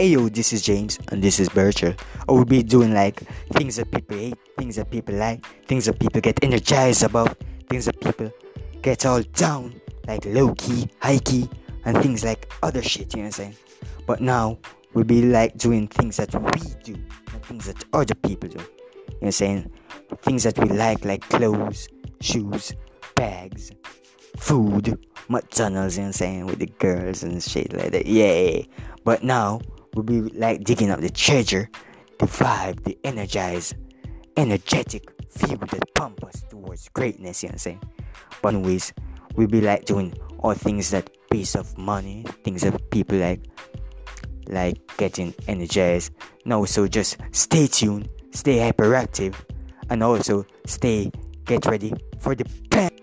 Hey yo, this is James and this is Birchel. I oh, will be doing like things that people hate, things that people like, things that people get energized about, things that people get all down, like low key, high key, and things like other shit, you know what I'm saying? But now we'll be like doing things that we do, not things that other people do. You know what I'm saying? Things that we like, like clothes, shoes, bags, food, McDonald's, you know what I'm saying, with the girls and shit like that. Yeah. But now we'll be like digging up the treasure, the vibe, the energized, energetic feel that pump us towards greatness, you know what I'm saying? But anyways, we'll be like doing all things that piece of money, things that people like like getting energized. No, so just stay tuned, stay hyperactive, and also stay get ready for the bang.